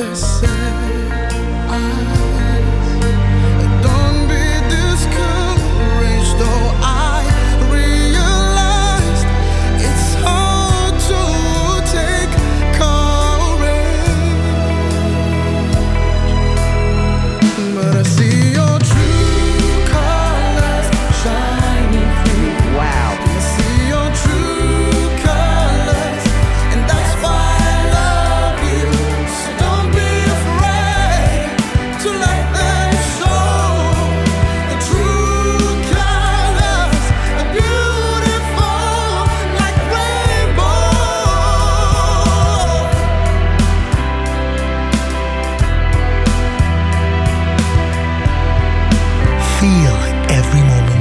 they Feel every moment.